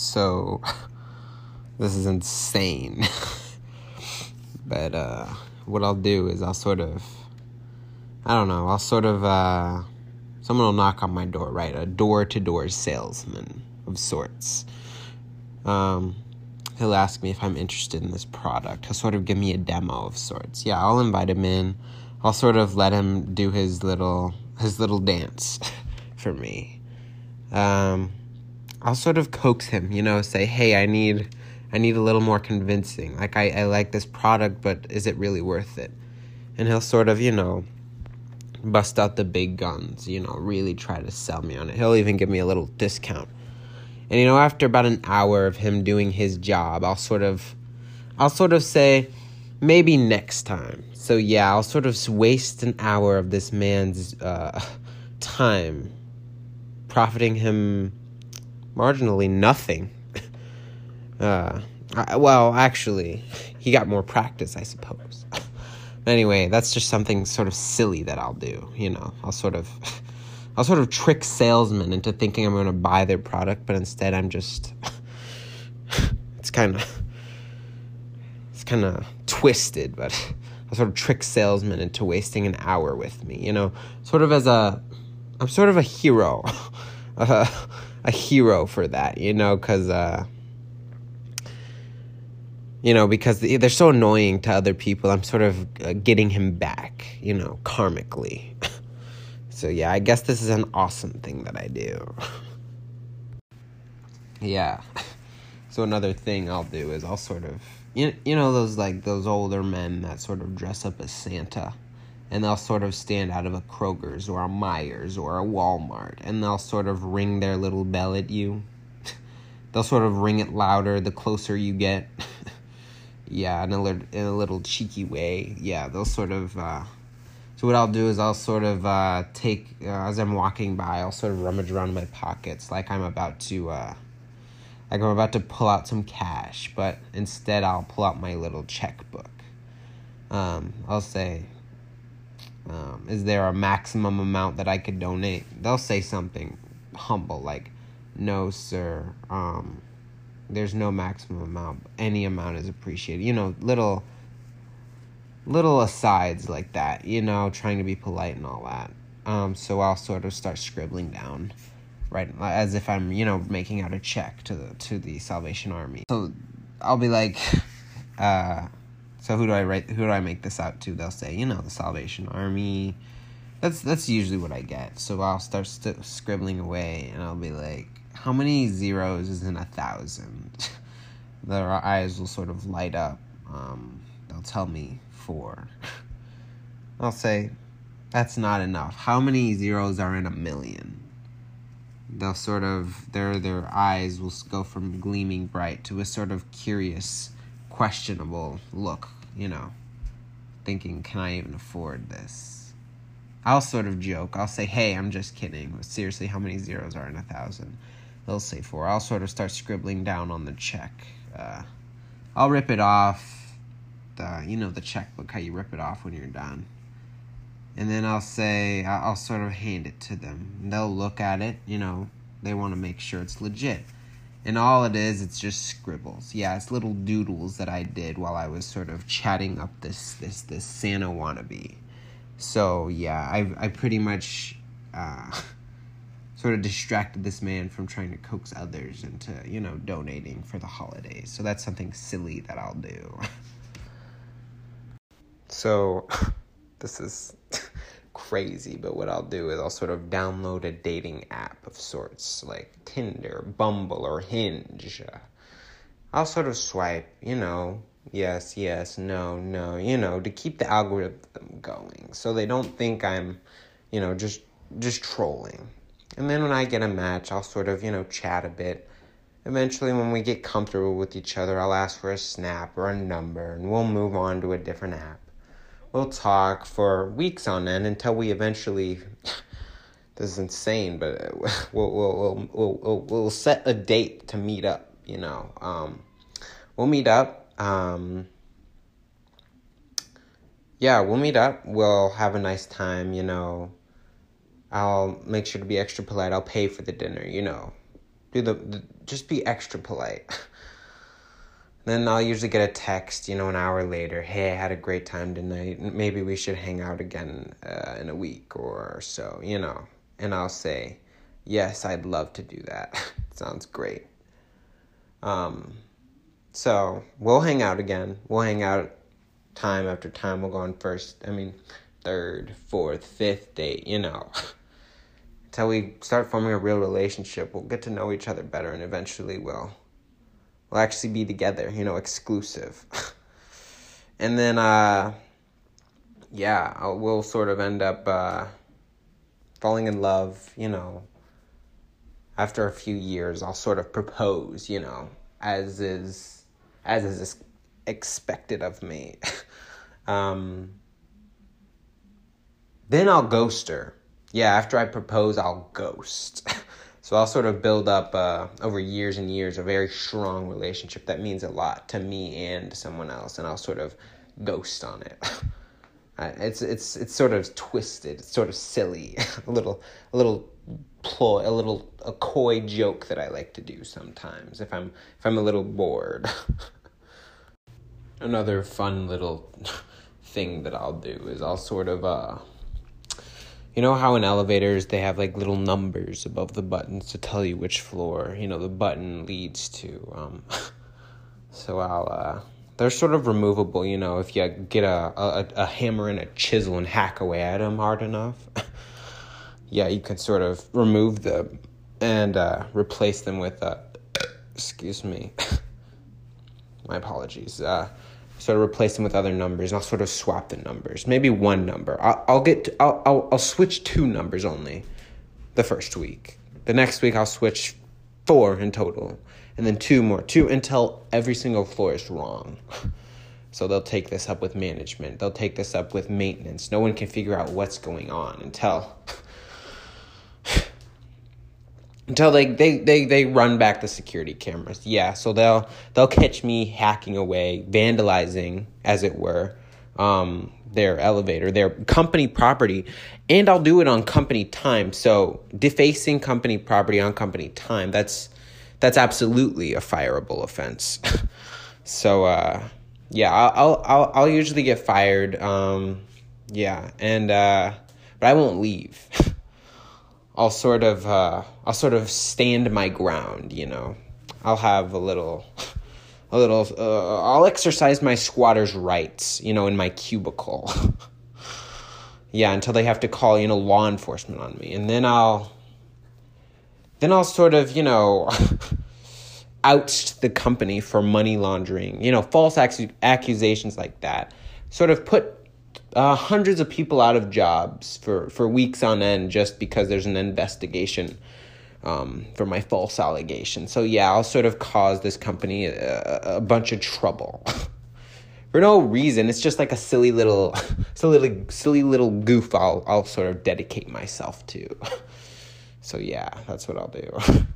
So this is insane. but uh, what I'll do is I'll sort of, I don't know, I'll sort of, uh, someone will knock on my door, right? A door to door salesman of sorts. Um, he'll ask me if I'm interested in this product. He'll sort of give me a demo of sorts. Yeah, I'll invite him in. I'll sort of let him do his little his little dance for me. Um, I'll sort of coax him, you know, say, "Hey, I need I need a little more convincing. Like I, I like this product, but is it really worth it?" And he'll sort of, you know, bust out the big guns, you know, really try to sell me on it. He'll even give me a little discount. And you know, after about an hour of him doing his job, I'll sort of I'll sort of say maybe next time. So yeah, I'll sort of waste an hour of this man's uh, time profiting him marginally nothing. Uh, I, well, actually, he got more practice, I suppose. anyway, that's just something sort of silly that I'll do. You know, I'll sort of, I'll sort of trick salesmen into thinking I'm going to buy their product, but instead I'm just. it's kind of, it's kind of twisted, but I sort of trick salesmen into wasting an hour with me. You know, sort of as a, I'm sort of a hero, uh, a hero for that. You know, because. Uh, you know, because they're so annoying to other people. I'm sort of uh, getting him back, you know, karmically. so yeah, I guess this is an awesome thing that I do. yeah. So another thing I'll do is I'll sort of you you know those like those older men that sort of dress up as Santa and they'll sort of stand out of a Kroger's or a Meijers or a Walmart and they'll sort of ring their little bell at you. they'll sort of ring it louder the closer you get. yeah, in a, little, in a little cheeky way. Yeah, they'll sort of. Uh, so what I'll do is I'll sort of uh, take uh, as I'm walking by, I'll sort of rummage around my pockets like I'm about to, uh, like I'm about to pull out some cash, but instead I'll pull out my little checkbook. Um, I'll say, um, "Is there a maximum amount that I could donate?" They'll say something humble like, "No, sir." Um, there's no maximum amount any amount is appreciated you know little little asides like that you know trying to be polite and all that um so i'll sort of start scribbling down right as if i'm you know making out a check to the to the salvation army so i'll be like uh so who do i write who do i make this out to they'll say you know the salvation army that's that's usually what i get so i'll start st- scribbling away and i'll be like how many zeros is in a thousand? Their eyes will sort of light up. Um, they'll tell me four. I'll say, that's not enough. How many zeros are in a million? They'll sort of their their eyes will go from gleaming bright to a sort of curious, questionable look. You know, thinking, can I even afford this? I'll sort of joke. I'll say, hey, I'm just kidding. But seriously, how many zeros are in a thousand? they'll say four. I'll sort of start scribbling down on the check. Uh, I'll rip it off. The you know the checkbook how you rip it off when you're done. And then I'll say I'll sort of hand it to them. They'll look at it. You know they want to make sure it's legit. And all it is, it's just scribbles. Yeah, it's little doodles that I did while I was sort of chatting up this this this Santa wannabe. So yeah, I I pretty much. Uh, sort of distracted this man from trying to coax others into, you know, donating for the holidays. So that's something silly that I'll do. so this is crazy, but what I'll do is I'll sort of download a dating app of sorts, like Tinder, Bumble, or Hinge. I'll sort of swipe, you know, yes, yes, no, no, you know, to keep the algorithm going so they don't think I'm, you know, just just trolling. And then when I get a match, I'll sort of, you know, chat a bit. Eventually, when we get comfortable with each other, I'll ask for a snap or a number, and we'll move on to a different app. We'll talk for weeks on end until we eventually. this is insane, but we'll, we'll, we'll, we'll, we'll set a date to meet up, you know. Um, we'll meet up. Um, yeah, we'll meet up. We'll have a nice time, you know I'll make sure to be extra polite. I'll pay for the dinner, you know. do the, the just be extra polite. then I'll usually get a text, you know, an hour later. Hey, I had a great time tonight. Maybe we should hang out again uh, in a week or so, you know. And I'll say, yes, I'd love to do that. Sounds great. Um, so we'll hang out again. We'll hang out time after time. We'll go on first, I mean, third, fourth, fifth date, you know. Until we start forming a real relationship, we'll get to know each other better and eventually we'll we'll actually be together, you know, exclusive. and then uh yeah, I'll, we'll sort of end up uh falling in love, you know. After a few years, I'll sort of propose, you know, as is as is expected of me. um then I'll ghost her yeah, after I propose, I'll ghost. so I'll sort of build up uh, over years and years a very strong relationship that means a lot to me and someone else, and I'll sort of ghost on it. it's it's it's sort of twisted, it's sort of silly, a little a little ploy, a little a coy joke that I like to do sometimes if I'm if I'm a little bored. Another fun little thing that I'll do is I'll sort of uh you know how in elevators they have like little numbers above the buttons to tell you which floor you know the button leads to um, so i'll uh, they're sort of removable you know if you get a, a, a hammer and a chisel and hack away at them hard enough yeah you can sort of remove them and uh, replace them with uh, excuse me my apologies uh, sort of replace them with other numbers and I'll sort of swap the numbers. Maybe one number. I'll, I'll get, to, I'll, I'll, I'll switch two numbers only the first week. The next week I'll switch four in total and then two more, two until every single floor is wrong. So they'll take this up with management. They'll take this up with maintenance. No one can figure out what's going on until until they, they, they, they run back the security cameras. Yeah, so they'll they'll catch me hacking away, vandalizing, as it were, um, their elevator, their company property, and I'll do it on company time. So defacing company property on company time, that's that's absolutely a fireable offense. so uh, yeah, I'll, I'll I'll usually get fired. Um, yeah, and uh, but I won't leave. I'll sort of uh, I'll sort of stand my ground, you know. I'll have a little a little uh, I'll exercise my squatter's rights, you know, in my cubicle. yeah, until they have to call, you know, law enforcement on me. And then I'll then I'll sort of, you know, oust the company for money laundering, you know, false accusations like that. Sort of put uh, hundreds of people out of jobs for, for weeks on end just because there's an investigation um, for my false allegation. So yeah, I'll sort of cause this company a, a bunch of trouble for no reason. It's just like a silly little, silly, silly little goof. I'll I'll sort of dedicate myself to. So yeah, that's what I'll do.